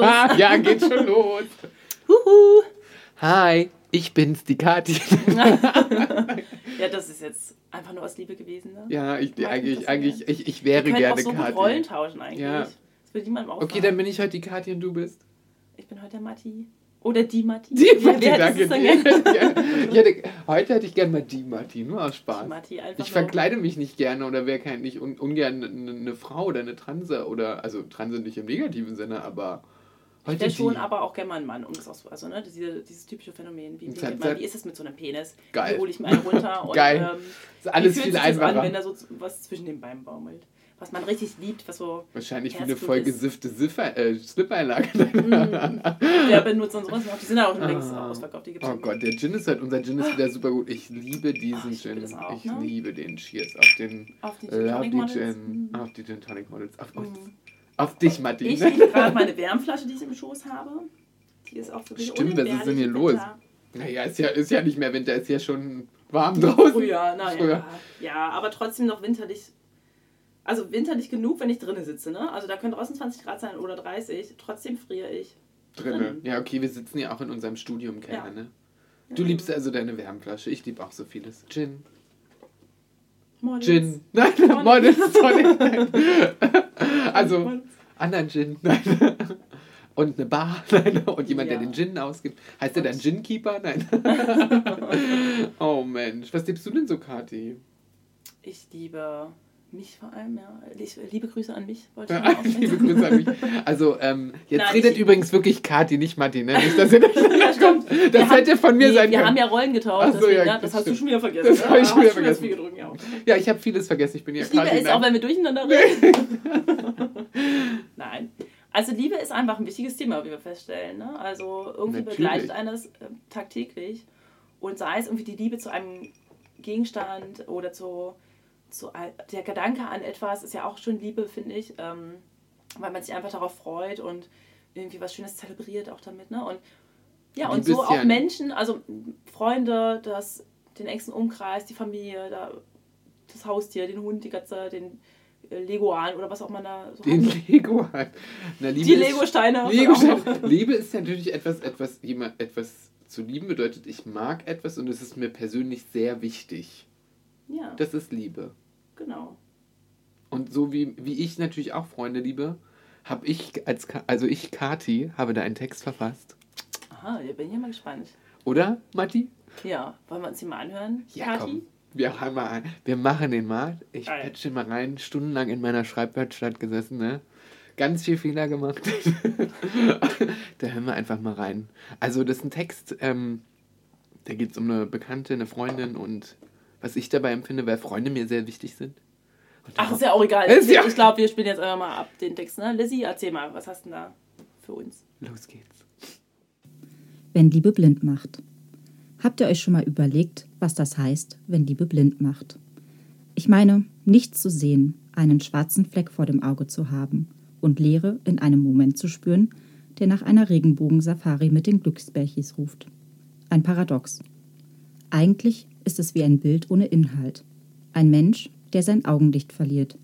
Los. ja, geht schon los. Huhu. Hi, ich bin's, die Kathi. Ja, das ist jetzt einfach nur aus Liebe gewesen, ne? ja, ich, Mag eigentlich, eigentlich, ich, ich wäre Wir können auch gerne so Kathi. Rollen tauschen eigentlich. Ja. Das würde niemandem auffallen. Okay, dann bin ich heute die Kathi und du bist. Ich bin heute der Matti. Oder die Matti. Die Matti, hätte danke dir. gerne? Ich hätte, heute hätte ich gerne mal die Matti, nur aus Spaß. Die Matti, einfach Ich so. verkleide mich nicht gerne oder wäre kein nicht un, ungern eine, eine Frau oder eine Transe oder also Transe nicht im negativen Sinne, aber heute wäre schon aber auch gerne mal ein Mann, um das auch so, also ne, diese, dieses typische Phänomen, wie, wie, man, wie ist es mit so einem Penis? Geil. Wie hole ich mir einen runter und Geil. Ähm, ist alles viel sich das einfacher. An, wenn da so was zwischen den Beinen baumelt? Was man richtig liebt, was so, Wahrscheinlich wie eine voll gesiffte äh, Slip-Einlage. wer benutzt und sowas? Die sind ja auch schon längst Ah. ausverkauft. Die gibt's Oh. Gott, der Gin ist halt, unser Gin ist wieder super gut. Ich liebe diesen Ach, ich Gin. das auch, ich ne? liebe den. Cheers auf den Auf die Tonic Models. Gin. Mhm. Auf die Gin Tonic Models. Auf. Mhm. Auf dich, Matti. Ich liebe gerade meine Wärmflasche, die ich im Schoß habe. Die ist auch wirklich Stimmt, was ist denn hier los? Winter. Naja, ist ja, ist ja nicht mehr Winter, ist ja schon warm draußen. Früher, naja. Früher. Ja, aber trotzdem noch winterlich. Also winterlich genug, wenn ich drinnen sitze, ne? Also da können draußen 20 Grad sein oder 30. Trotzdem friere ich. Drinne. Ja, okay, wir sitzen ja auch in unserem Studio im Keller, Ja. ne? Du liebst also deine Wärmflasche. Ich liebe auch so vieles. Gin. Models. Gin. Nein, Tonic. Nein. Also. Anderen Gin. Nein. Und eine Bar. Nein. Und jemand, der Ja. den Gin ausgibt. Heißt der dann Ginkeeper? Nein. oh Mensch. Was liebst du denn so, Kathi? Ich liebe mich vor allem, ja. Liebe Grüße an mich, wollte ich aufnehmen. Liebe Grüße an mich. Also, ähm, jetzt Nein, redet übrigens wirklich Kathi, nicht Matti, ne? Nicht, dass ihr das, Ja, stimmt. das Wir hätte haben- von mir nee, sein Wir können. haben ja Rollen getauscht, so, deswegen, ja, ja, das das hast du schon wieder vergessen. Das ne? hab ich schon Da wieder vergessen. Finger gedrückt, ja. Ja, ich habe vieles vergessen. Ich bin ja Ich liebe es nein. auch, wenn wir durcheinander reden. Nein. Also Liebe ist einfach ein wichtiges Thema, wie wir feststellen. Ne? Also irgendwie Natürlich. begleitet eines äh, tagtäglich. Und sei es irgendwie die Liebe zu einem Gegenstand oder zu, zu der Gedanke an etwas, ist ja auch schon Liebe, finde ich. Ähm, weil man sich einfach darauf freut und irgendwie was Schönes zelebriert auch damit. Ne? Und ja, und so auch Menschen, also Freunde, das, den engsten Umkreis, die Familie, da, das Haustier, den Hund, die Katze, den äh, Leguan oder was auch man da so Den hat. Lego hat. Na, Liebe Die ist- Legosteine. Legosteine. Liebe ist ja natürlich etwas, etwas, jemand, etwas zu lieben bedeutet, ich mag etwas und es ist mir persönlich sehr wichtig. Ja, Das ist Liebe. genau. Und so wie, wie ich natürlich auch Freunde liebe, habe ich als also ich Kati habe da einen Text verfasst. Aha, da bin ich ja mal gespannt. Oder, Matti? Ja, wollen wir uns den mal anhören? Ja, Kathi? komm. Wir, haben mal, wir machen den mal. Ich Geil. patch den mal rein. Stundenlang in meiner Schreibwerkstatt gesessen, ne? Ganz viel Fehler gemacht. da hören wir einfach mal rein. Also, das ist ein Text, ähm, da geht es um eine Bekannte, eine Freundin und was ich dabei empfinde, weil Freunde mir sehr wichtig sind. Und Ach, ist ja auch egal. Ist ja- Ich glaube, wir spielen jetzt einfach mal ab den Text. Ne? Lizzie, erzähl mal, was hast du denn da für uns? Los geht's. Wenn Liebe blind macht. Habt ihr euch schon mal überlegt, was das heißt, wenn Liebe blind macht? Ich meine, nichts zu sehen, einen schwarzen Fleck vor dem Auge zu haben und Leere in einem Moment zu spüren, der nach einer Regenbogensafari mit den Glücksbärchis ruft. Ein Paradox. Eigentlich ist es wie ein Bild ohne Inhalt. Ein Mensch, der sein Augenlicht verliert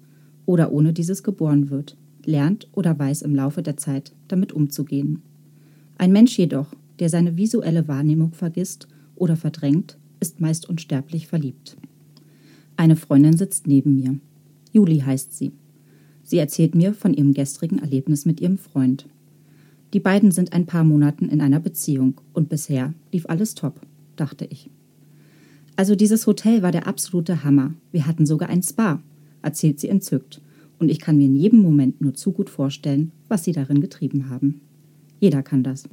oder ohne dieses geboren wird, lernt oder weiß im Laufe der Zeit damit umzugehen. Ein Mensch jedoch, der seine visuelle Wahrnehmung vergisst oder verdrängt, ist meist unsterblich verliebt. Eine Freundin sitzt neben mir. Juli heißt sie. Sie erzählt mir von ihrem gestrigen Erlebnis mit ihrem Freund. Die beiden sind ein paar Monaten in einer Beziehung und bisher lief alles top, dachte ich. Also dieses Hotel war der absolute Hammer. Wir hatten sogar ein Spa, erzählt sie entzückt. Und ich kann mir in jedem Moment nur zu gut vorstellen, was sie darin getrieben haben. Jeder kann das.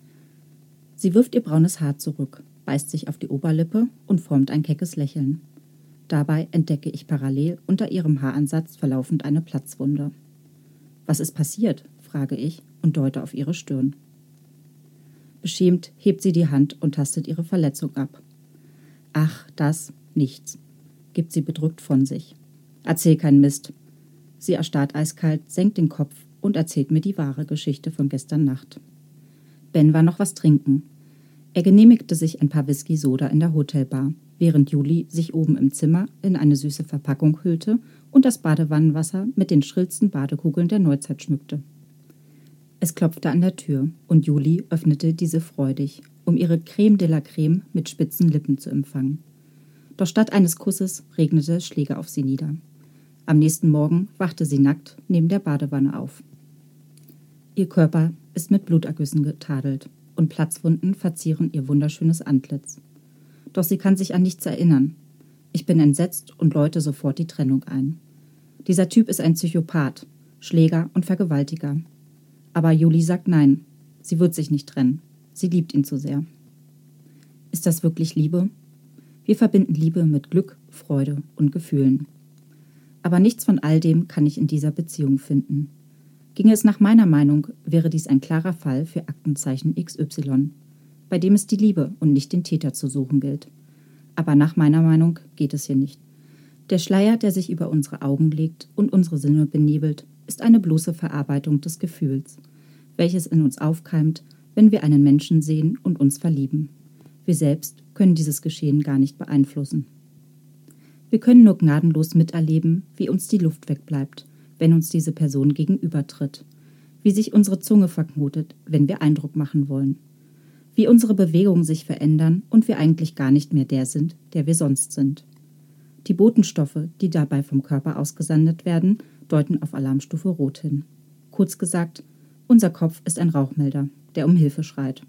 Sie wirft ihr braunes Haar zurück, beißt sich auf die Oberlippe und formt ein keckes Lächeln. Dabei entdecke ich parallel unter ihrem Haaransatz verlaufend eine Platzwunde. Was ist passiert? frage ich und deute auf ihre Stirn. Beschämt hebt sie die Hand und tastet ihre Verletzung ab. Ach, das, nichts, gibt sie bedrückt von sich. Erzähl keinen Mist. Sie erstarrt eiskalt, senkt den Kopf und erzählt mir die wahre Geschichte von gestern Nacht. Ben war noch was trinken. Er genehmigte sich ein paar Whisky-Soda in der Hotelbar während Juli sich oben im Zimmer in eine süße Verpackung hüllte und das Badewannenwasser mit den schrillsten Badekugeln der Neuzeit schmückte. Es klopfte an der Tür und Juli öffnete diese freudig, um ihre Creme de la Creme mit spitzen Lippen zu empfangen. Doch statt eines Kusses regnete es Schläge auf sie nieder. Am nächsten Morgen wachte sie nackt neben der Badewanne auf. Ihr Körper ist mit Blutergüssen getadelt und Platzwunden verzieren ihr wunderschönes Antlitz. Doch sie kann sich an nichts erinnern. Ich bin entsetzt und läute sofort die Trennung ein. Dieser Typ ist ein Psychopath, Schläger und Vergewaltiger. Aber Juli sagt nein. Sie wird sich nicht trennen. Sie liebt ihn zu sehr. Ist das wirklich Liebe? Wir verbinden Liebe mit Glück, Freude und Gefühlen. Aber nichts von all dem kann ich in dieser Beziehung finden. Ginge es nach meiner Meinung, wäre dies ein klarer Fall für Aktenzeichen XY, bei dem es die Liebe und nicht den Täter zu suchen gilt. Aber nach meiner Meinung geht es hier nicht. Der Schleier, der sich über unsere Augen legt und unsere Sinne benebelt, ist eine bloße Verarbeitung des Gefühls, welches in uns aufkeimt, wenn wir einen Menschen sehen und uns verlieben. Wir selbst können dieses Geschehen gar nicht beeinflussen. Wir können nur gnadenlos miterleben, wie uns die Luft wegbleibt, wenn uns diese Person gegenübertritt, wie sich unsere Zunge verknotet, wenn wir Eindruck machen wollen, wie unsere Bewegungen sich verändern und wir eigentlich gar nicht mehr der sind, der wir sonst sind. Die Botenstoffe, die dabei vom Körper ausgesandet werden, deuten auf Alarmstufe Rot hin. Kurz gesagt, unser Kopf ist ein Rauchmelder, der um Hilfe schreit.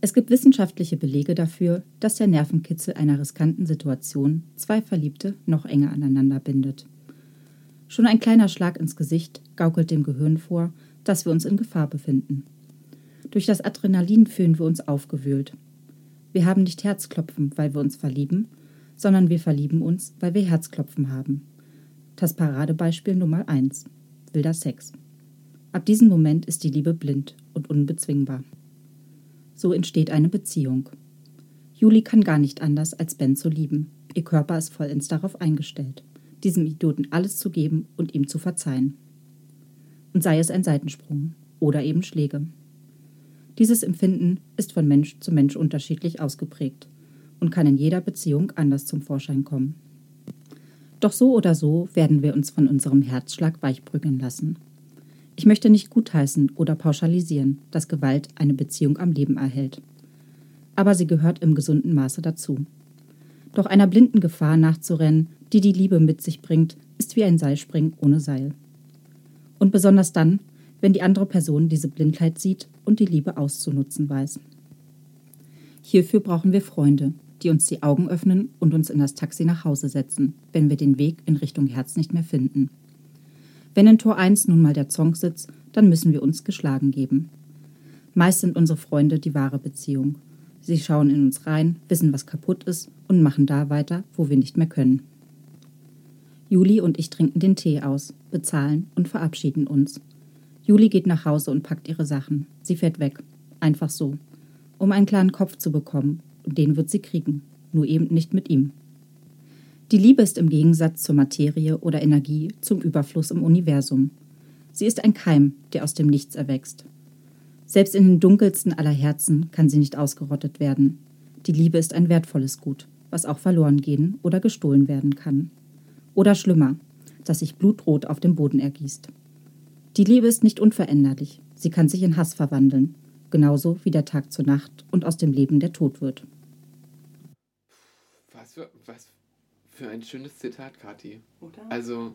Es gibt wissenschaftliche Belege dafür, dass der Nervenkitzel einer riskanten Situation zwei Verliebte noch enger aneinander bindet. Schon ein kleiner Schlag ins Gesicht gaukelt dem Gehirn vor, dass wir uns in Gefahr befinden. Durch das Adrenalin fühlen wir uns aufgewühlt. Wir haben nicht Herzklopfen, weil wir uns verlieben, sondern wir verlieben uns, weil wir Herzklopfen haben. Das Paradebeispiel Nummer 1. Wilder Sex. Ab diesem Moment ist die Liebe blind und unbezwingbar. So entsteht eine Beziehung. Juli kann gar nicht anders, als Ben zu lieben. Ihr Körper ist vollends darauf eingestellt diesem Idioten alles zu geben und ihm zu verzeihen. Und sei es ein Seitensprung oder eben Schläge. Dieses Empfinden ist von Mensch zu Mensch unterschiedlich ausgeprägt und kann in jeder Beziehung anders zum Vorschein kommen. Doch so oder so werden wir uns von unserem Herzschlag weichbrügeln lassen. Ich möchte nicht gutheißen oder pauschalisieren, dass Gewalt eine Beziehung am Leben erhält. Aber sie gehört im gesunden Maße dazu. Doch einer blinden Gefahr nachzurennen, die die Liebe mit sich bringt, ist wie ein Seilspringen ohne Seil. Und besonders dann, wenn die andere Person diese Blindheit sieht und die Liebe auszunutzen weiß. Hierfür brauchen wir Freunde, die uns die Augen öffnen und uns in das Taxi nach Hause setzen, wenn wir den Weg in Richtung Herz nicht mehr finden. Wenn in Tor 1 nun mal der Zong sitzt, dann müssen wir uns geschlagen geben. Meist sind unsere Freunde die wahre Beziehung. Sie schauen in uns rein, wissen, was kaputt ist und machen da weiter, wo wir nicht mehr können. Juli und ich trinken den Tee aus, bezahlen und verabschieden uns. Juli geht nach Hause und packt ihre Sachen. Sie fährt weg. Einfach so. Um einen klaren Kopf zu bekommen. Und den wird sie kriegen. Nur eben nicht mit ihm. Die Liebe ist im Gegensatz zur Materie oder Energie zum Überfluss im Universum. Sie ist ein Keim, der aus dem Nichts erwächst. Selbst in den dunkelsten aller Herzen kann sie nicht ausgerottet werden. Die Liebe ist ein wertvolles Gut, was auch verloren gehen oder gestohlen werden kann. Oder schlimmer, dass sich Blutrot auf dem Boden ergießt. Die Liebe ist nicht unveränderlich. Sie kann sich in Hass verwandeln, genauso wie der Tag zur Nacht und aus dem Leben der Tod wird. Was für, was für ein schönes Zitat, Kathi. Oder? Also,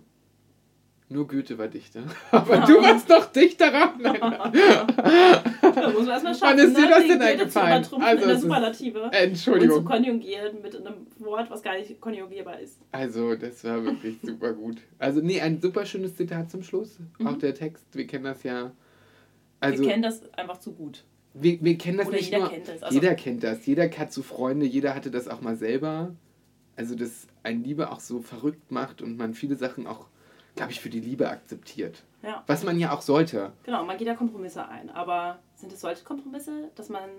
nur Goethe war Dichter. Aber du warst doch Dichterin. Nein. Da muss man erstmal schaffen, Wann ist dir ne? das denn eingefallen? Also, in der Superlative. Und zu Entschuldigung. konjugieren mit einem Wort, was gar nicht konjugierbar ist. Also, das war wirklich super gut. Also, nee, ein super schönes Zitat zum Schluss. Auch der Text, wir kennen das ja. Also, Wir kennen das einfach zu gut. wir, wir kennen das Oder nicht jeder nur. kennt das. Also- jeder kennt das. Jeder hat so Freunde, jeder hatte das auch mal selber. Also, dass ein Liebe auch so verrückt macht und man viele Sachen auch, glaube ich, für die Liebe akzeptiert. Ja, Was man ja auch sollte. genau, man geht da Kompromisse ein. Aber sind es solche Kompromisse, dass man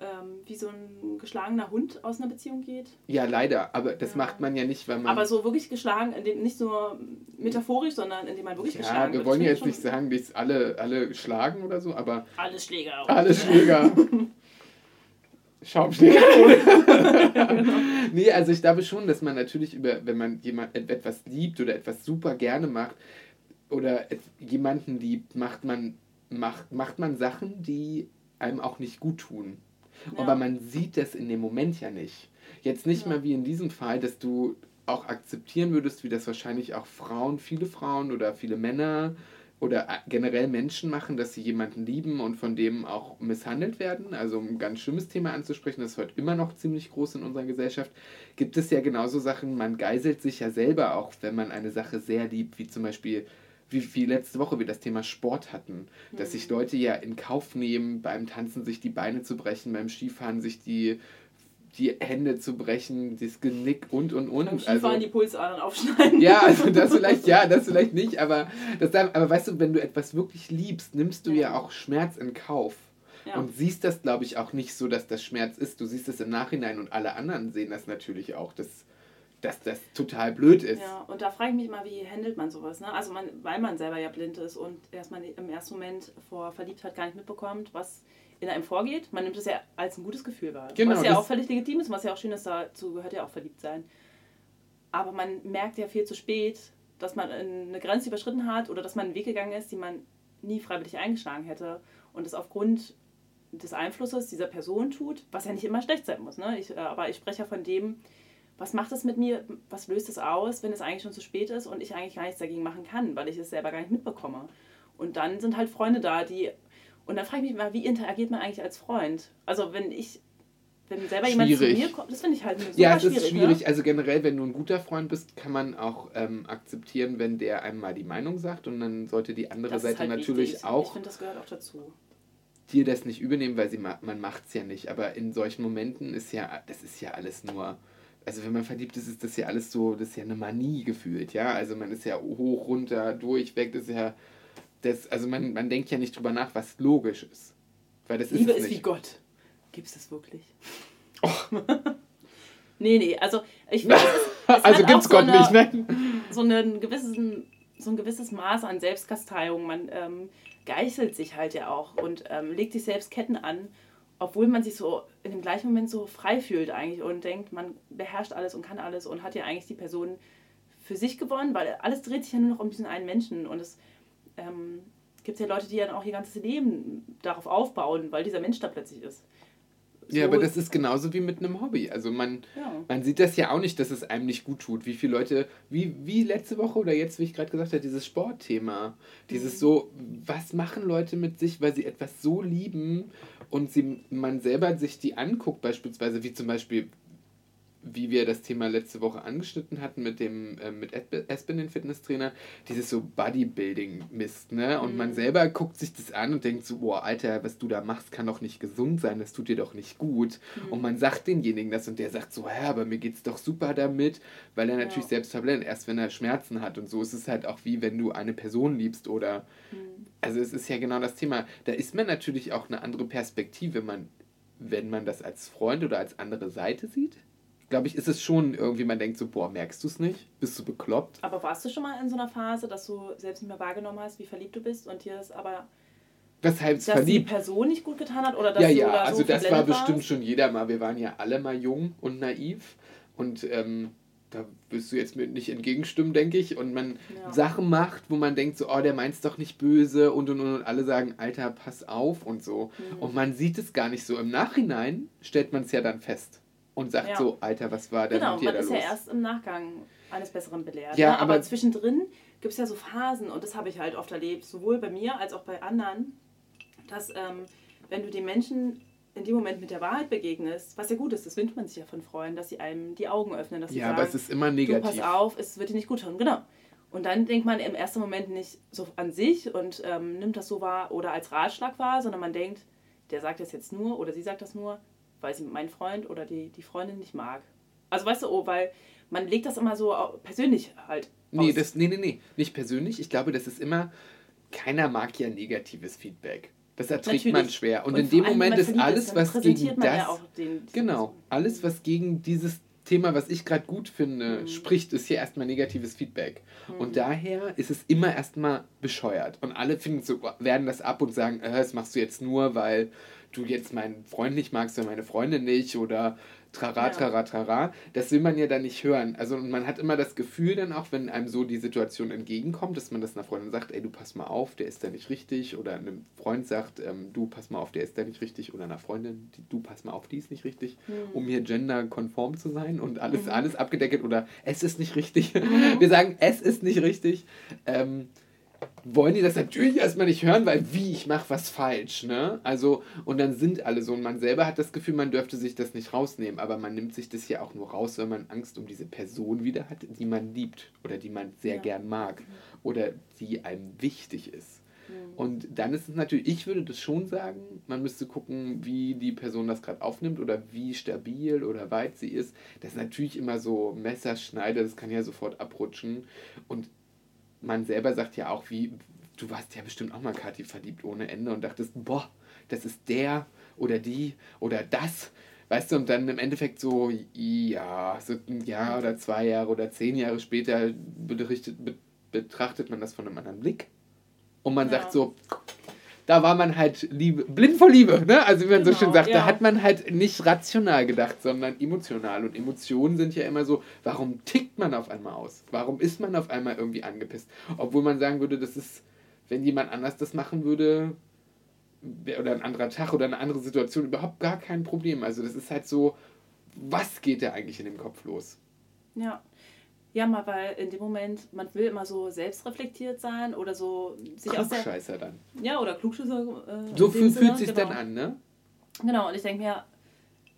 ähm, wie so ein geschlagener Hund aus einer Beziehung geht? Ja, leider. Aber das Ja. macht man ja nicht, weil man. Aber so wirklich geschlagen, nicht nur metaphorisch, sondern indem man wirklich ja, geschlagen wir wird. wollen Das ja jetzt nicht ich sagen, dass alle, alle schlagen oder so, aber Alle Schläger. alle Schläger. Schaumschläger. nee, also ich glaube schon, dass man natürlich über, wenn man jemand etwas liebt oder etwas super gerne macht oder jemanden liebt, macht man, macht, macht man Sachen, die einem auch nicht gut tun. Ja. Aber man sieht das in dem Moment ja nicht. Jetzt nicht ja. mal wie in diesem Fall, dass du auch akzeptieren würdest, wie das wahrscheinlich auch Frauen, viele Frauen oder viele Männer oder generell Menschen machen, dass sie jemanden lieben und von dem auch misshandelt werden. Also um ein ganz schlimmes Thema anzusprechen, das ist heute immer noch ziemlich groß in unserer Gesellschaft, gibt es ja genauso Sachen, man geiselt sich ja selber auch, wenn man eine Sache sehr liebt, wie zum Beispiel wie, wie letzte Woche wir das Thema Sport hatten, dass sich mhm. Leute ja in Kauf nehmen, beim Tanzen sich die Beine zu brechen, beim Skifahren sich die die Hände zu brechen, das Genick und und und. Beim Skifahren also, die Pulsadern aufschneiden. Ja, also das vielleicht, ja, das vielleicht nicht, aber, das, aber weißt du, wenn du etwas wirklich liebst, nimmst du ja, ja auch Schmerz in Kauf. Ja. Und siehst das, glaube ich, auch nicht so, dass das Schmerz ist. Du siehst es im Nachhinein und alle anderen sehen das natürlich auch, dass, dass das total blöd ist. Ja, und da frage ich mich mal, wie handelt man sowas? Ne? Also, man, weil man selber ja blind ist und erstmal im ersten Moment vor Verliebtheit gar nicht mitbekommt, was in einem vorgeht. Man nimmt es ja als ein gutes Gefühl wahr. Genau, was ja auch völlig legitim ist, was ja auch schön ist, dazu gehört ja auch verliebt sein. Aber man merkt ja viel zu spät, dass man eine Grenze überschritten hat oder dass man einen Weg gegangen ist, den man nie freiwillig eingeschlagen hätte. Und es aufgrund des Einflusses dieser Person tut, was ja nicht immer schlecht sein muss. Ne? Ich, äh, aber ich spreche ja von dem, was macht es mit mir, was löst es aus, wenn es eigentlich schon zu spät ist und ich eigentlich gar nichts dagegen machen kann, weil ich es selber gar nicht mitbekomme. Und dann sind halt Freunde da, die und dann frage ich mich mal, wie interagiert man eigentlich als Freund? Also wenn ich, wenn selber schwierig. jemand zu mir kommt, das finde ich halt super Ja, es ist schwierig. Ne? Also generell, wenn du ein guter Freund bist, kann man auch ähm, akzeptieren, wenn der einem mal die Meinung sagt und dann sollte die andere das Seite halt natürlich wichtig. auch. Ich finde, das gehört auch dazu dir das nicht übernehmen, weil sie man macht es ja nicht. Aber in solchen Momenten ist ja, das ist ja alles nur, also wenn man verliebt ist, ist das ja alles so, das ist ja eine Manie gefühlt, ja. Also man ist ja hoch, runter, durchweg, das ist ja das, also man, man denkt ja nicht drüber nach, was logisch ist. Weil das Liebe ist, ist wie Gott. Gibt es das wirklich? Oh. nee, nee, also ich finde, es, es Also gibt es Gott so nicht, ne? So, einen gewissen, so ein gewisses Maß an Selbstkasteiung. Man ähm, geißelt sich halt ja auch und ähm, legt sich selbst Ketten an, obwohl man sich so in dem gleichen Moment so frei fühlt eigentlich und denkt, man beherrscht alles und kann alles und hat ja eigentlich die Person für sich gewonnen, weil alles dreht sich ja nur noch um diesen einen Menschen und es ähm, gibt es ja Leute, die ja auch ihr ganzes Leben darauf aufbauen, weil dieser Mensch da plötzlich ist. So ja, aber das ist genauso wie mit einem Hobby. Also man, ja. man sieht das ja auch nicht, dass es einem nicht gut tut. Wie viele Leute, wie, wie letzte Woche oder jetzt, wie ich gerade gesagt habe, dieses Sportthema. Dieses mhm. so, was machen Leute mit sich, weil sie etwas so lieben und sie, man selber sich die anguckt, beispielsweise, wie zum Beispiel wie wir das Thema letzte Woche angeschnitten hatten mit dem äh, mit Espen, den Fitnesstrainer, dieses so Bodybuilding-Mist, ne? Und mhm. man selber guckt sich das an und denkt so, boah, Alter, was du da machst, kann doch nicht gesund sein, das tut dir doch nicht gut. Mhm. Und man sagt denjenigen das und der sagt so, ja, aber mir geht's doch super damit, weil er natürlich ja. selbst verblendet, erst wenn er Schmerzen hat. Und so ist es halt auch wie, wenn du eine Person liebst oder, mhm. also es ist ja genau das Thema. Da ist man natürlich auch eine andere Perspektive, man, wenn man das als Freund oder als andere Seite sieht glaube ich, ist es schon irgendwie, man denkt so, boah, merkst du es nicht? Bist du bekloppt? Aber warst du schon mal in so einer Phase, dass du selbst nicht mehr wahrgenommen hast, wie verliebt du bist und dir das aber. Weshalb dass verliebt? die Person nicht gut getan hat oder dass ja, ja, du da also so das war bestimmt warst? schon jeder mal. Wir waren ja alle mal jung und naiv und ähm, da wirst du jetzt mit nicht entgegenstimmen, denke ich. Und man ja. Sachen macht, wo man denkt so, oh, der meint's doch nicht böse und und und, und alle sagen, Alter, pass auf und so. Mhm. Und man sieht es gar nicht so. Im Nachhinein stellt man es ja dann fest und sagt ja. so, Alter, was war denn genau, mit dir da los? Genau, man ist ja erst im Nachgang eines Besseren belehrt. Ja, ne? aber, aber zwischendrin gibt es ja so Phasen und das habe ich halt oft erlebt, sowohl bei mir als auch bei anderen, dass ähm, wenn du den Menschen in dem Moment mit der Wahrheit begegnest, was ja gut ist, das wünscht man sich ja von Freunden, dass sie einem die Augen öffnen, dass sie ja, sagen, aber es ist immer negativ. Pass auf, es wird dir nicht gut tun. Genau. Und dann denkt man im ersten Moment nicht so an sich und ähm, nimmt das so wahr oder als Ratschlag wahr, sondern man denkt, der sagt das jetzt nur oder sie sagt das nur, weil sie meinen Freund oder die, die Freundin nicht mag. Also weißt du, oh, weil man legt das immer so persönlich halt. Aus. Nee, das, nee, nee, nee, nicht persönlich. Ich glaube, das ist immer, keiner mag ja negatives Feedback. Das erträgt Natürlich. man schwer. Und, und in dem Moment ist alles, was gegen das. Ja den, genau, alles, was gegen dieses Thema, was ich gerade gut finde, mhm. spricht, ist hier erstmal negatives Feedback. Mhm. Und daher ist es immer erstmal bescheuert. Und alle finden so, werden das ab und sagen, äh, das machst du jetzt nur, weil du jetzt meinen Freund nicht magst oder meine Freundin nicht oder trara, trara, trara. Das will man ja dann nicht hören. Also und man hat immer das Gefühl dann auch, wenn einem so die Situation entgegenkommt, dass man das einer Freundin sagt, ey, du pass mal auf, der ist da nicht richtig. Oder einem Freund sagt, ähm, du pass mal auf, der ist da nicht richtig. Oder einer Freundin, die, du pass mal auf, die ist nicht richtig. Um hier genderkonform zu sein und alles, Mhm. alles abgedeckt. Oder es ist nicht richtig. Wir sagen, es ist nicht richtig. Ähm, wollen die das natürlich erstmal nicht hören, weil wie, ich mache was falsch, ne? Also, und dann sind alle so und man selber hat das Gefühl, man dürfte sich das nicht rausnehmen, aber man nimmt sich das ja auch nur raus, wenn man Angst um diese Person wieder hat, die man liebt oder die man sehr Ja. gern mag oder die einem wichtig ist. Mhm. Und dann ist es natürlich, ich würde das schon sagen, man müsste gucken, wie die Person das gerade aufnimmt oder wie stabil oder weit sie ist. Das ist natürlich immer so Messerschneider, das kann ja sofort abrutschen. Und man selber sagt ja auch, wie, du warst ja bestimmt auch mal Kathi verliebt ohne Ende und dachtest, boah, das ist der oder die oder das. Weißt du, und dann im Endeffekt so, ja, so ein Jahr oder zwei Jahre oder zehn Jahre später berichtet, be, betrachtet man das von einem anderen Blick. Und man Ja. sagt so, da war man halt Liebe, blind vor Liebe, ne? Also wie man so Genau, schön sagt, da ja. hat man halt nicht rational gedacht, sondern emotional. Und Emotionen sind ja immer so, warum tickt man auf einmal aus? Warum ist man auf einmal irgendwie angepisst? Obwohl man sagen würde, das ist, wenn jemand anders das machen würde, oder ein anderer Tag oder eine andere Situation, überhaupt gar kein Problem. Also das ist halt so, was geht da eigentlich in dem Kopf los? Ja. Ja, mal weil in dem Moment, man will immer so selbstreflektiert sein oder so sich aus der. Klugscheißer dann. Ja, oder Klugschüsser. Äh, So dem fühlt Sinne, sich genau. dann an, ne? Genau, und ich denke mir,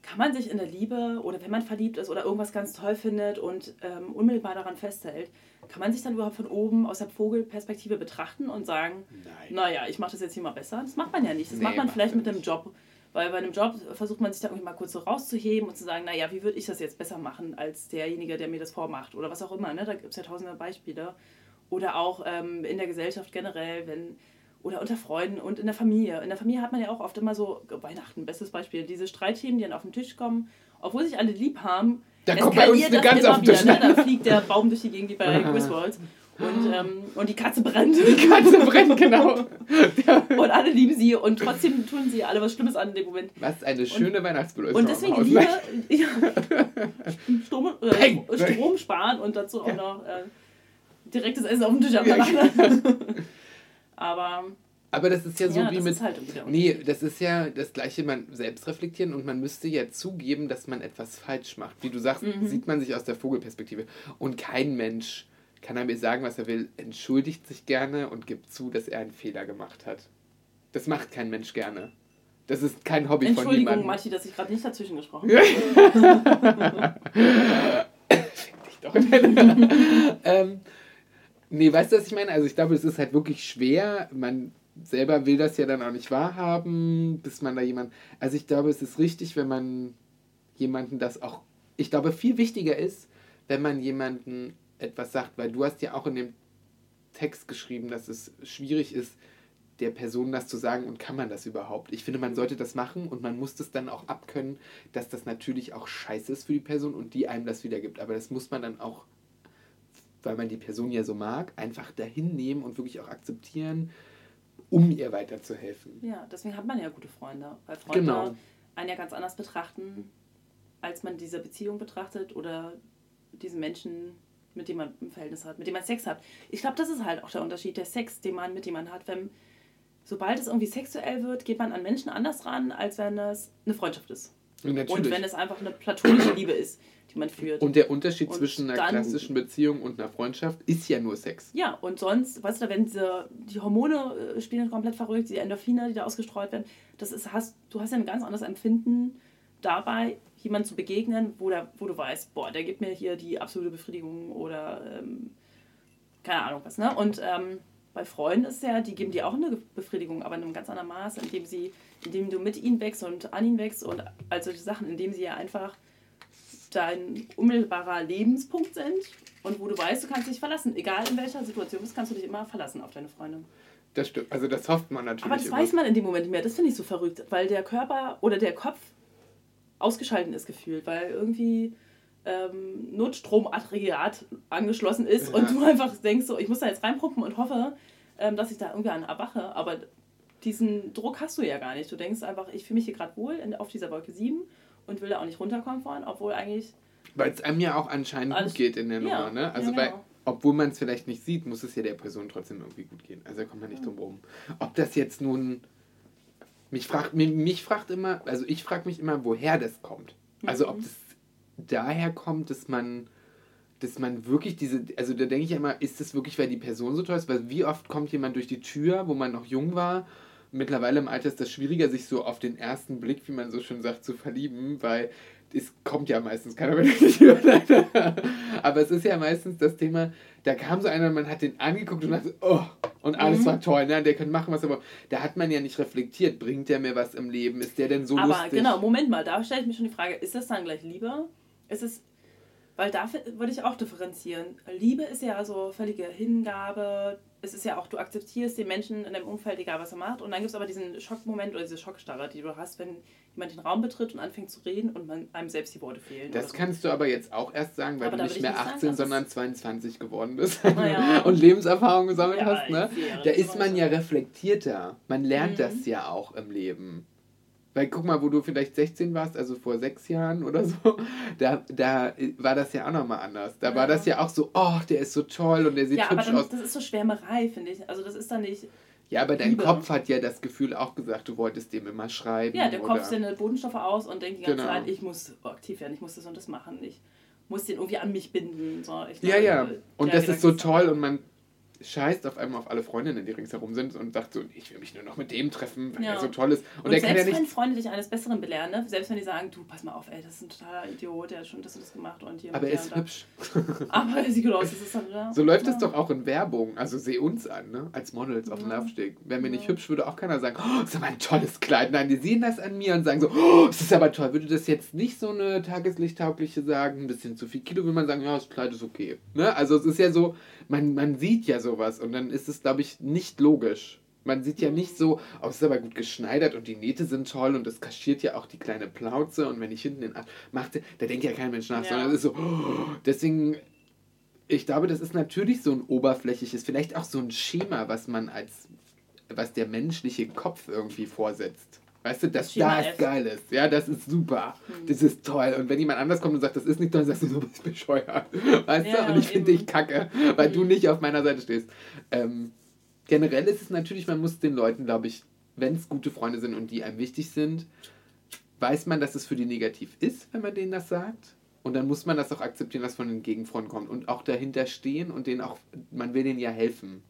kann man sich in der Liebe oder wenn man verliebt ist oder irgendwas ganz toll findet und ähm, unmittelbar daran festhält, kann man sich dann überhaupt von oben aus der Vogelperspektive betrachten und sagen, Nein. naja, ich mache das jetzt hier mal besser. Das macht man ja nicht. Das Nee, macht man macht vielleicht mit einem Job. Weil bei einem Job versucht man sich da irgendwie mal kurz so rauszuheben und zu sagen, naja, wie würde ich das jetzt besser machen als derjenige, der mir das vormacht oder was auch immer. Ne? Da gibt es ja tausende Beispiele. Oder auch ähm, in der Gesellschaft generell, wenn oder unter Freunden und in der Familie. In der Familie hat man ja auch oft immer so, Weihnachten, bestes Beispiel, diese Streitthemen, die dann auf den Tisch kommen, obwohl sich alle lieb haben. Da kommt bei uns eine immer auf den Tisch. wieder, Ne? Da fliegt der Baum durch die Gegend wie bei Griswolds. Und, ähm, und die Katze brennt. Die Katze brennt, genau. Und alle lieben sie und trotzdem tun sie alle was Schlimmes an in dem Moment. Was eine schöne Weihnachtsbeleuchtung. Und deswegen am Haus. Liebe, ja, Strom, äh. Strom sparen und dazu auch noch äh, direktes Essen auf dem Tisch haben. Aber Aber das ist ja so ja, wie mit. halt Nee, das ist ja das gleiche, man selbst reflektieren und man müsste ja zugeben, dass man etwas falsch macht. Wie du sagst, Mhm. sieht man sich aus der Vogelperspektive. Und kein Mensch kann er mir sagen, was er will, entschuldigt sich gerne und gibt zu, dass er einen Fehler gemacht hat. Das macht kein Mensch gerne. Das ist kein Hobby von Entschuldigung, niemandem. Marti, dass ich gerade nicht dazwischen gesprochen habe. dich doch. ähm, nee, weißt du, was ich meine? Also ich glaube, es ist halt wirklich schwer. Man selber will das ja dann auch nicht wahrhaben, bis man da jemand. Also ich glaube, es ist richtig, wenn man jemanden das auch. Ich glaube, viel wichtiger ist, wenn man jemanden etwas sagt, weil du hast ja auch in dem Text geschrieben, dass es schwierig ist, der Person das zu sagen und kann man das überhaupt? Ich finde, man sollte das machen und man muss das dann auch abkönnen, dass das natürlich auch scheiße ist für die Person und die einem das wiedergibt. Aber das muss man dann auch, weil man die Person ja so mag, einfach dahin nehmen und wirklich auch akzeptieren, um ihr weiterzuhelfen. Ja, deswegen hat man ja gute Freunde. Weil Freunde Genau. einen ja ganz anders betrachten, als man diese Beziehung betrachtet oder diesen Menschen, mit dem man ein Verhältnis hat, mit dem man Sex hat. Ich glaube, das ist halt auch der Unterschied, der Sex, den man mit dem man hat. Wenn, sobald es irgendwie sexuell wird, geht man an Menschen anders ran, als wenn es eine Freundschaft ist. Und natürlich. Und wenn es einfach eine platonische Liebe ist, die man führt. Und der Unterschied Und zwischen einer klassischen Beziehung und einer Freundschaft ist ja nur Sex. Ja, und sonst, weißt du, wenn diese, die Hormone äh, spielen komplett verrückt, die Endorphine, die da ausgestreut werden, das ist, hast, du hast ja ein ganz anderes Empfinden dabei, jemand zu begegnen, wo, der, wo du weißt, boah, der gibt mir hier die absolute Befriedigung oder ähm, keine Ahnung was, ne? Und ähm, bei Freunden ist ja, die geben dir auch eine Befriedigung, aber in einem ganz anderen Maß, indem sie, indem du mit ihnen wächst und an ihn wächst und all solche Sachen, indem sie ja einfach dein unmittelbarer Lebenspunkt sind und wo du weißt, du kannst dich verlassen. Egal in welcher Situation bist, kannst du dich immer verlassen auf deine Freunde. Das stimmt. Also das hofft man natürlich Aber das immer. weiß man in dem Moment nicht mehr. Das finde ich so verrückt, weil der Körper oder der Kopf ausgeschaltet ist gefühlt, weil irgendwie ähm, Notstromaggregat angeschlossen ist Ja. und du einfach denkst so, ich muss da jetzt reinpumpen und hoffe, ähm, dass ich da irgendwie an erwache. Aber diesen Druck hast du ja gar nicht. Du denkst einfach, ich fühle mich hier gerade wohl in, auf dieser Wolke 7 und will da auch nicht runterkommen von, obwohl eigentlich. Weil es einem ja auch anscheinend Alles- gut geht in der Ja, Nummer, ne? Also ja, weil, genau. obwohl man es vielleicht nicht sieht, muss es ja der Person trotzdem irgendwie gut gehen. Also da kommt man nicht drum rum. Ob das jetzt nun. Mich fragt, mich, mich fragt immer, also ich frage mich immer, woher das kommt. Also Mhm. ob das daher kommt, dass man, dass man wirklich diese, also da denke ich immer, ist das wirklich, weil die Person so toll ist? Weil wie oft kommt jemand durch die Tür, wo man noch jung war? Mittlerweile im Alter ist das schwieriger, sich so auf den ersten Blick, wie man so schön sagt, zu verlieben, weil es kommt ja meistens keiner mehr durch die Tür. Aber es ist ja meistens das Thema, da kam so einer, man hat den angeguckt und dachte, oh, und alles Mhm. war toll, ne? Der kann machen, was er will. Da hat man ja nicht reflektiert, bringt der mir was im Leben? Ist der denn so Aber lustig? genau, Moment mal, da stelle ich mir schon die Frage, ist das dann gleich Liebe? Ist es. Weil dafür würde ich auch differenzieren. Liebe ist ja so völlige Hingabe. Es ist ja auch, du akzeptierst den Menschen in deinem Umfeld, egal was er macht. Und dann gibt es aber diesen Schockmoment oder diese Schockstarre, die du hast, wenn jemand den Raum betritt und anfängt zu reden und man, einem selbst die Worte fehlen. Das oder so. kannst du aber jetzt auch erst sagen, weil Aber du nicht mehr nicht sagen, 18, dass sondern es- 22 geworden bist Naja. und Lebenserfahrung gesammelt Ja, hast. Ne? Da ist man ja reflektierter. Man lernt Mhm. das ja auch im Leben. Weil guck mal, wo du vielleicht 16 warst, also vor sechs Jahren oder so, da, da war das ja auch nochmal anders. Da war Ja. das ja auch so, oh, der ist so toll und der sieht Ja, aber hübsch dann, aus. das ist so Schwärmerei, finde ich. Also das ist dann nicht. Ja, aber dein Liebe. Kopf hat ja das Gefühl auch gesagt, du wolltest dem immer schreiben. Ja, der oder Kopf sendet Bodenstoffe aus und denkt die ganze Genau. Zeit, ich muss aktiv werden, ich muss das und das machen, ich muss den irgendwie an mich binden. So, ich Ja, ja. Und das ist so toll und man scheißt auf einmal auf alle Freundinnen, die ringsherum sind und sagt so, ich will mich nur noch mit dem treffen, weil Ja. er so toll ist. Und, Und, der kann ja selbst nicht. wenn Freunde dich eines Besseren belehren, ne? selbst wenn die sagen, du, pass mal auf, ey, das ist ein totaler Idiot, der hat schon das und das gemacht und hier Aber er ist hübsch. Aber er sieht gut aus, das ist dann wieder. So läuft ja. es doch auch in Werbung. Also seh uns an, ne? Als Models auf dem Ja. Laufsteg. Wären wir nicht Ja. hübsch, würde auch keiner sagen, oh, ist aber ein tolles Kleid. Nein, die sehen das an mir und sagen so, oh, es ist aber toll. Würde das jetzt nicht so eine tageslichttaugliche sagen, ein bisschen zu viel Kilo, würde man sagen, ja, das Kleid ist okay. Ne? Also es ist ja so, man, man sieht ja sowas und dann ist es, glaube ich, nicht logisch. Man sieht ja nicht so, oh, es ist aber gut geschneidert und die Nähte sind toll und es kaschiert ja auch die kleine Plauze und wenn ich hinten den Arsch machte, da denkt ja kein Mensch nach, Ja. sondern es ist so, oh, deswegen ich glaube, das ist natürlich so ein oberflächliches, vielleicht auch so ein Schema, was man als, was der menschliche Kopf irgendwie vorsetzt. Weißt du, dass Schema das F. geil ist. Ja, das ist super. Hm. Das ist toll. Und wenn jemand anders kommt und sagt, das ist nicht toll, dann sagst du, du bist bescheuert. Weißt Ja, du? Und ich finde dich kacke, weil Hm. du nicht auf meiner Seite stehst. Ähm, generell ist es natürlich, man muss den Leuten, glaube ich, wenn es gute Freunde sind und die einem wichtig sind, weiß man, dass es für die negativ ist, wenn man denen das sagt. Und dann muss man das auch akzeptieren, was von den Gegenfreunden kommt. Und auch dahinter stehen und denen auch, man will denen ja helfen.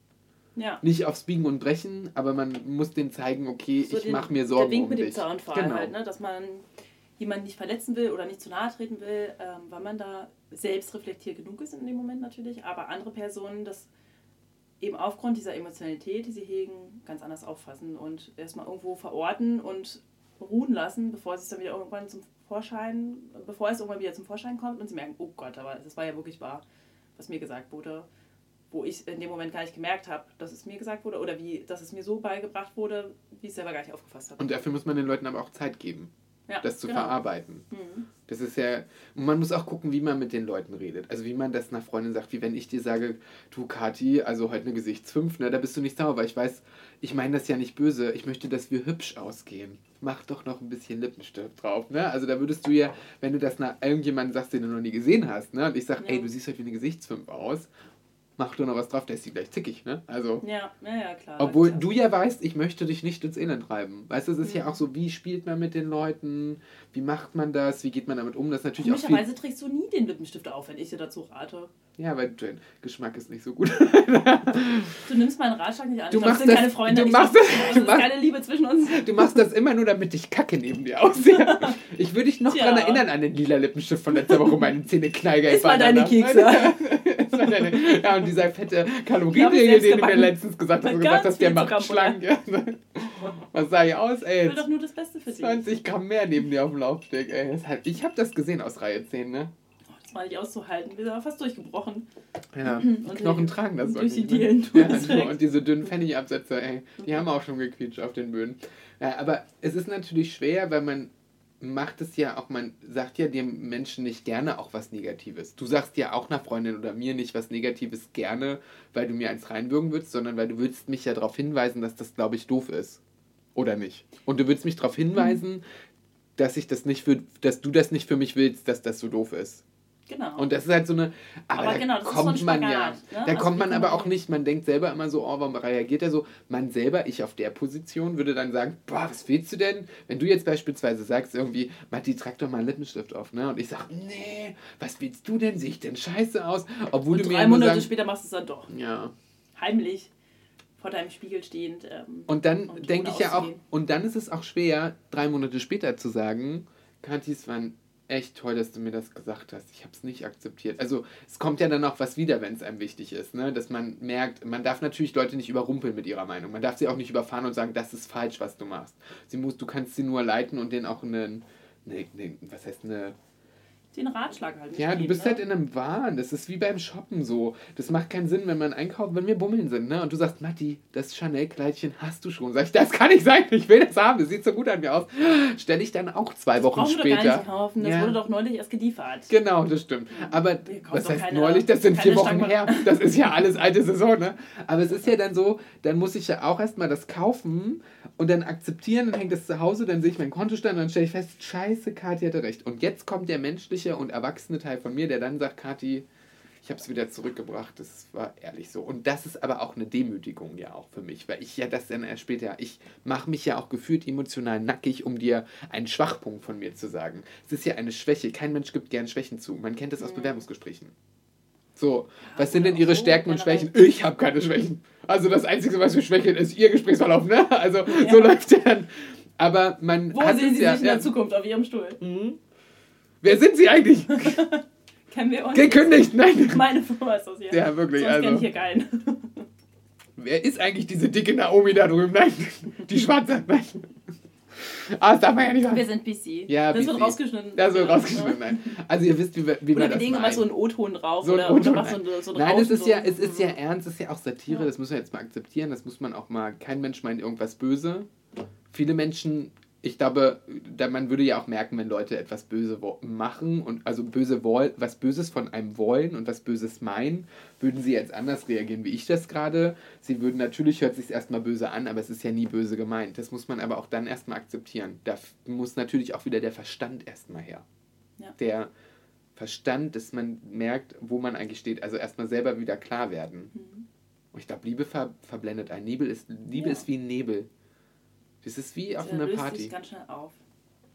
Ja. Nicht aufs Biegen und Brechen, aber man muss denen zeigen, okay, So ich mache mir Sorgen Der Wink um mit dem dich. Zaunfall Genau. halt, ne? dass man jemanden nicht verletzen will oder nicht zu nahe treten will, ähm, weil man da selbst reflektiert genug ist in dem Moment natürlich, aber andere Personen das eben aufgrund dieser Emotionalität, die sie hegen, ganz anders auffassen und erstmal irgendwo verorten und ruhen lassen, bevor es dann wieder irgendwann zum Vorschein, bevor es irgendwann wieder zum Vorschein kommt und sie merken, oh Gott, aber das war ja wirklich wahr, was mir gesagt wurde, wo ich in dem Moment gar nicht gemerkt habe, dass es mir gesagt wurde oder wie, dass es mir so beigebracht wurde, wie ich es selber gar nicht aufgefasst habe. Und dafür muss man den Leuten aber auch Zeit geben, Ja, das zu genau. verarbeiten. Mhm. Das ist ja, und man muss auch gucken, wie man mit den Leuten redet. Also wie man das einer Freundin sagt, wie wenn ich dir sage, du Kathi, also heute eine Gesichtsfünf, ne, da bist du nicht sauer, weil ich weiß, ich meine das ja nicht böse, ich möchte, dass wir hübsch ausgehen. Mach doch noch ein bisschen Lippenstift drauf, ne? Also da würdest du ja, wenn du das nach irgendjemandem sagst, den du noch nie gesehen hast, ne? Und ich sag, Ja. ey, du siehst heute wie eine Gesichtsfünf aus, mach doch noch was drauf, der ist die gleich zickig, ne? Also. Ja, ja, ja, klar. Obwohl ist du ja weißt, ich möchte dich nicht ins Elend treiben. Weißt du, es ist ja Mhm. auch so, wie spielt man mit den Leuten, wie macht man das, wie geht man damit um? Das ist natürlich. Komischerweise trägst du nie den Lippenstift auf, wenn ich dir dazu rate. Ja, weil dein Geschmack ist nicht so gut. Du nimmst meinen Ratschlag nicht an. Du Ich glaub, machst sind das- keine Freunde. du machst glaub, das- das du ist machst- keine Liebe zwischen uns. Du machst das immer nur, damit ich Kacke neben dir aussehe. Ich würde dich noch Tja. dran erinnern an den lila Lippenstift von letzter Woche, meine Zähne knallgelb Iss mal deine. Kekse. Ja, und dieser fette ich selbst den du mir letztens gesagt hast, gesagt hast, der macht schlank. Was sah ich aus, Ich ey? will doch nur das Beste für dich. 20 Gramm mehr neben dir auf dem Laufsteg, ey. Halt, ich habe das gesehen aus Reihe 10, ne? Oh, das war nicht auszuhalten. Wir sind fast durchgebrochen. Ja, die Knochen die- tragen das durch die? Dielen Ja, weg. und diese dünnen Pfennigabsätze, ey, die haben auch schon gequietscht auf den Böden. Ja, aber es ist natürlich schwer, weil man macht es ja auch, man sagt ja dem Menschen nicht gerne auch was Negatives. Du sagst ja auch einer Freundin oder mir nicht was Negatives gerne, weil du mir eins reinwürgen würdest, sondern weil du willst mich ja darauf hinweisen, dass das, glaube ich, doof ist. Oder nicht? Und du würdest mich darauf hinweisen, dass ich das nicht für, dass du das nicht für mich willst, dass das so doof ist. Genau. Und das ist halt so eine. Aber, Aber da genau, kommt so ein man ja. Spagat, ne? Da Also kommt man aber auch nicht. Man denkt selber immer so, oh, warum reagiert er so? Man selber, ich auf der Position, würde dann sagen, boah, was willst du denn? Wenn du jetzt beispielsweise sagst, irgendwie, Matti, trag doch mal einen Lippenstift auf, ne? Und ich sag, nee, was willst du denn? Sehe ich denn scheiße aus? Obwohl und du mir drei Monate sagst, später machst du es dann doch. ja. Heimlich vor deinem Spiegel stehend. Ähm, Und dann denke ich ja auch, und dann ist es auch schwer, drei Monate später zu sagen, Kathi, es war echt toll, dass du mir das gesagt hast. Ich habe es nicht akzeptiert. Also es kommt ja dann auch was wieder, wenn es einem wichtig ist, ne? dass man merkt, man darf natürlich Leute nicht überrumpeln mit ihrer Meinung. Man darf sie auch nicht überfahren und sagen, das ist falsch, was du machst. Sie muss, du kannst sie nur leiten und denen auch einen, eine, eine, was heißt eine, den Ratschlag halt. ja, du mitgeben, bist ne? halt in einem Wahn. Das ist wie beim Shoppen so. Das macht keinen Sinn, wenn man einkauft, wenn wir bummeln sind, ne? Und du sagst, Matti, das Chanel-Kleidchen hast du schon. Sag ich, das kann nicht sein. Ich will das haben. Das sieht so gut an mir aus. Stelle ich dann auch zwei Wochen Brauchen wir doch gar später. nicht kaufen. Das Ja. wurde doch neulich erst geliefert. Genau, das stimmt. Aber was heißt keine- neulich? Das sind vier Wochen her. Das ist ja alles alte Saison, ne? Aber es ist ja dann so, dann muss ich ja auch erstmal das kaufen und dann akzeptieren, dann hängt das zu Hause, dann sehe ich meinen Kontostand und dann stelle ich fest, scheiße, Kathi hatte recht. Und jetzt kommt der menschliche und erwachsene Teil von mir, der dann sagt, Kathi, ich habe es wieder zurückgebracht, das war ehrlich so. Und das ist aber auch eine Demütigung ja auch für mich, weil ich ja das dann erst später, ich mache mich ja auch gefühlt emotional nackig, um dir einen Schwachpunkt von mir zu sagen. Es ist ja eine Schwäche, kein Mensch gibt gern Schwächen zu. Man kennt das aus Bewerbungsgesprächen. So, was sind denn Ihre so Stärken und. Schwächen? Ich habe keine Schwächen. Also das Einzige, was wir schwächeln, ist Ihr Gesprächsverlauf, ne? Also Ja. so läuft der dann. Aber man Wo hat sehen Sie ja, sich in ja. der Zukunft auf Ihrem Stuhl? Wer sind Sie eigentlich? Kennen wir uns? Gekündigt, nein. Meine Firma ist das hier. Ja, wirklich, Sonst also. kenn ich hier keinen. Wer ist eigentlich diese dicke Naomi da drüben? Nein, die schwarze. Nein. Ah, das darf man ja nicht sagen. Wir sind PC. Ja, das PC. wird rausgeschnitten. Das wird rausgeschnitten, ne? nein. Also ihr wisst, wie, wir- wie Oder man wir das legen immer meint. so einen O-Ton drauf. So oder, oder O-Ton, mach so nein. ein, so ein Nein, es ist ja, es ist ja ernst, es ist ja auch Satire, Ja. das muss man jetzt mal akzeptieren, das muss man auch mal, kein Mensch meint irgendwas böse. Viele Menschen, ich glaube, man würde ja auch merken, wenn Leute etwas böse machen und also böse was Böses von einem wollen und was Böses meinen, würden sie jetzt anders reagieren, wie ich das gerade. Sie würden natürlich, hört sich erstmal böse an, aber es ist ja nie böse gemeint. Das muss man aber auch dann erstmal akzeptieren. Da muss natürlich auch wieder der Verstand erstmal her. Ja. Der Verstand, dass man merkt, wo man eigentlich steht. Also erstmal selber wieder klar werden. Mhm. Und ich glaube, Liebe ver verblendet ein. Nebel ist, Liebe Ja. ist wie ein Nebel. Das ist wie auf Der einer löst Party. sich ganz schnell auf,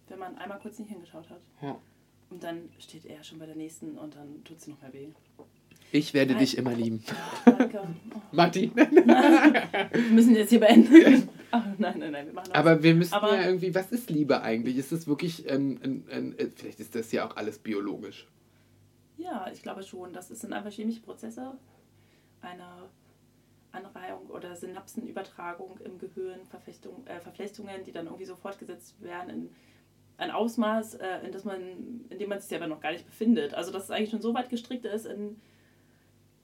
wenn man einmal kurz nicht hingeschaut hat. Ja. Und dann steht er schon bei der nächsten und dann tut sie noch mehr weh. Ich werde Nein. dich immer lieben. Danke. Oh, Matti. wir müssen jetzt hier beenden. Ach, nein, nein, nein, wir machen. Aber wir müssen Aber- ja irgendwie, was ist Liebe eigentlich? Ist es wirklich, ein, ein, ein, äh, vielleicht ist das ja auch alles biologisch. Ja, ich glaube schon. Das sind einfach chemische Prozesse. Eine Anreihung oder Synapsenübertragung im Gehirn, Verflechtung, äh, Verflechtungen, die dann irgendwie so fortgesetzt werden in ein Ausmaß, äh, in, das man, in dem man sich selber noch gar nicht befindet. Also dass es eigentlich schon so weit gestrickt ist in,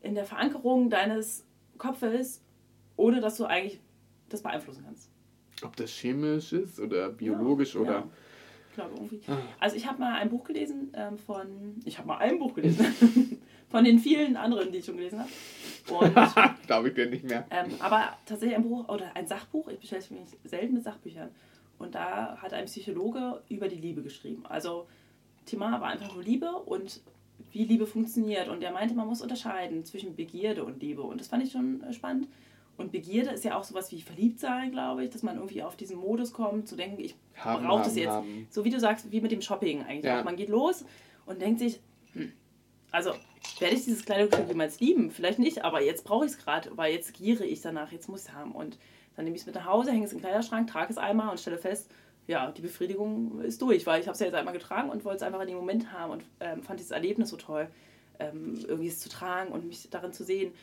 in der Verankerung deines Kopfes, ohne dass du eigentlich das beeinflussen kannst. Ob das chemisch ist oder biologisch Ja, oder. ja. Ich glaube irgendwie. Ah. Also ich habe mal ein Buch gelesen ähm, von, ich habe mal ein Buch gelesen, von den vielen anderen, die ich schon gelesen habe. Glaube ich dir nicht mehr. ähm, aber tatsächlich ein Buch oder ein Sachbuch, ich beschäftige mich selten mit Sachbüchern. Und da hat ein Psychologe über die Liebe geschrieben. Also Thema war einfach nur Liebe und wie Liebe funktioniert. Und er meinte, man muss unterscheiden zwischen Begierde und Liebe. Und das fand ich schon äh, spannend. Und Begierde ist ja auch sowas wie Verliebtsein, glaube ich, dass man irgendwie auf diesen Modus kommt, zu denken, ich brauche das jetzt. haben. So wie du sagst, wie mit dem Shopping eigentlich. Ja. Man geht los und denkt sich, hm, also werde ich dieses Kleidungsstück jemals lieben? Vielleicht nicht, aber jetzt brauche ich es gerade, weil jetzt giere ich danach, jetzt muss ich es haben. Und dann nehme ich es mit nach Hause, hänge es im Kleiderschrank, trage es einmal und stelle fest, ja, die Befriedigung ist durch, weil ich habe es ja jetzt einmal getragen und wollte es einfach in dem Moment haben und ähm, fand dieses Erlebnis so toll, ähm, irgendwie es zu tragen und mich darin zu sehen.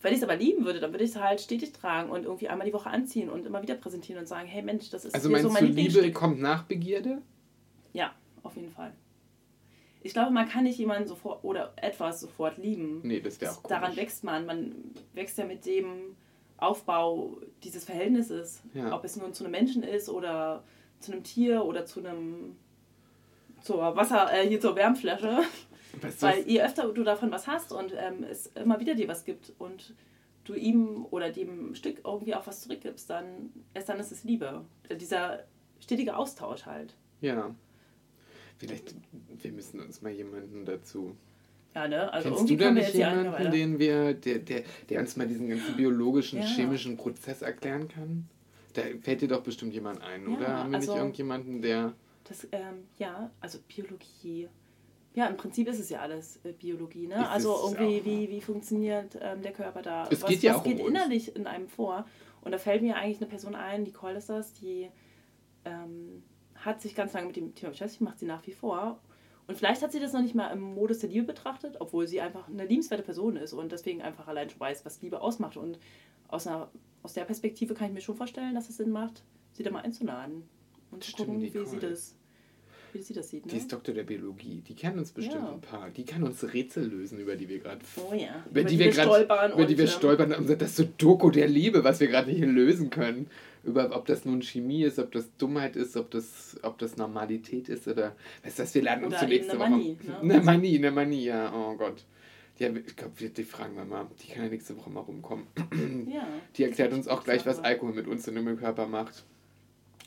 Wenn ich es aber lieben würde, dann würde ich es halt stetig tragen und irgendwie einmal die Woche anziehen und immer wieder präsentieren und sagen, hey Mensch, das ist Also hier so meinst mein du, Liebe kommt nach Begierde? Ja, auf jeden Fall. Ich glaube, man kann nicht jemanden sofort oder etwas sofort lieben. Nee, das wäre auch komisch. Daran wächst man. Man wächst ja mit dem Aufbau dieses Verhältnisses. Ja. Ob es nun zu einem Menschen ist oder zu einem Tier oder zu einem zur Wasser, äh, hier zur Wärmflasche. Weißt du, Weil je öfter du davon was hast und ähm, es immer wieder dir was gibt und du ihm oder dem Stück irgendwie auch was zurückgibst, dann erst dann ist es Liebe. Dieser stetige Austausch halt. Ja. Vielleicht, wir müssen uns mal jemanden dazu. Ja, ne? Also Kennst du da nicht jemanden, weiter. den wir, der, der, der uns mal diesen ganzen biologischen, Ja. chemischen Prozess erklären kann? Da fällt dir doch bestimmt jemand ein, Ja, oder? Haben wir also- nicht irgendjemanden, der. Das, ähm, ja, also Biologie. Ja, im Prinzip ist es ja alles äh, Biologie, ne? Ist also irgendwie, auch. wie, wie funktioniert ähm, der Körper da? Es was geht ja was auch um geht uns. innerlich in einem vor? Und da fällt mir eigentlich eine Person ein, Nicole ist das, die ähm, hat sich ganz lange mit dem Thema beschäftigt, macht sie nach wie vor. Und vielleicht hat sie das noch nicht mal im Modus der Liebe betrachtet, obwohl sie einfach eine liebenswerte Person ist und deswegen einfach allein schon weiß, was Liebe ausmacht. Und aus, einer, aus der Perspektive kann ich mir schon vorstellen, dass es Sinn macht, sie da mal einzuladen und zu Stimmt, gucken, wie Nicole. sie das, wie sie das sieht. Ne? Die ist Doktor der Biologie. Die kann uns bestimmt Ja. ein paar. Die kann uns Rätsel lösen, über die wir gerade. Oh ja. Über, die, wir gerade stolpern. über die wir ähm, stolpern, und das ist so Doku der Liebe, was wir gerade nicht lösen können. Über ob das nun Chemie ist, ob das Dummheit ist, ob das, ob das Normalität ist oder weißt du, was wir laden uns zur eben nächste eine Woche. Manie, ne? Eine Manie, eine Manie, ja, oh Gott. Ja, ich glaube, die, die fragen wir mal. Die kann ja nächste Woche mal rumkommen. Ja. Die erklärt uns auch gleich, was. Alkohol mit uns in dem Körper macht.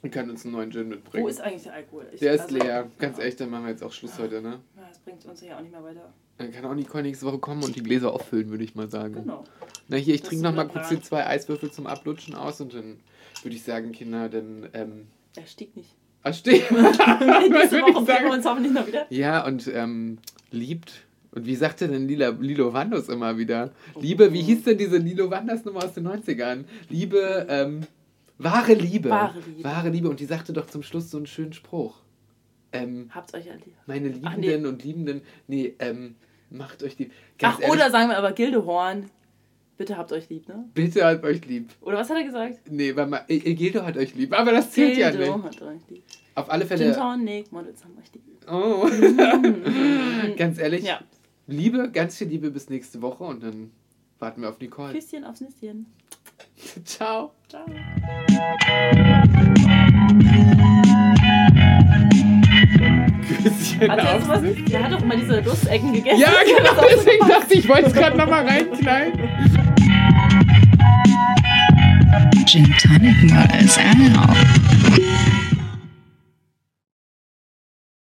Und kann uns einen neuen Gin mitbringen. Wo ist eigentlich der Alkohol? Ich- der ist also, leer. Ganz ja. echt, dann machen wir jetzt auch Schluss heute, ne? Ja, das bringt uns ja auch nicht mehr weiter. Dann kann auch Nicole nächste Woche kommen und die Gläser auffüllen, würde ich mal sagen. Genau. Na hier, ich Das trinke ist noch mal mein kurz die zwei Eiswürfel zum Ablutschen aus und dann würde ich sagen, Kinder, dann ähm, Er stieg nicht. ah, steh. Nächste Woche sehen wir uns hoffentlich noch wieder. Ja, und ähm, liebt. Und wie sagte denn Lila, Lilo Wanders immer wieder? Liebe, wie hieß denn diese Lilo Wanders Nummer aus den 90ern? Liebe, ähm, wahre Liebe. Wahre Liebe. Wahre Liebe. Und die sagte doch zum Schluss so einen schönen Spruch. Ähm, Habt euch ja lieb. meine Liebenden nee. und Liebenden, nee, ähm, macht euch die. Ach, oder sagen wir aber Gildehorn. Bitte habt euch lieb, ne? Bitte hat euch lieb. Oder was hat er gesagt? Nee, warte mal, Egildo hat euch lieb, aber das zählt ja Gildo nicht. hat euch lieb. Auf alle Gin Fälle. Tonic, Models haben euch lieb. Oh. ganz ehrlich, Ja. Liebe, ganz viel Liebe bis nächste Woche und dann warten wir auf Nicole. Küsschen aufs Nüsschen. Ciao. Ciao. Küsschen Hat er, auf. sowas? der hat doch immer diese Lussecken gegessen. Ja, genau, deswegen dachte ich, ich wollte es gerade nochmal reinknallen. Gin Tonic Models auch.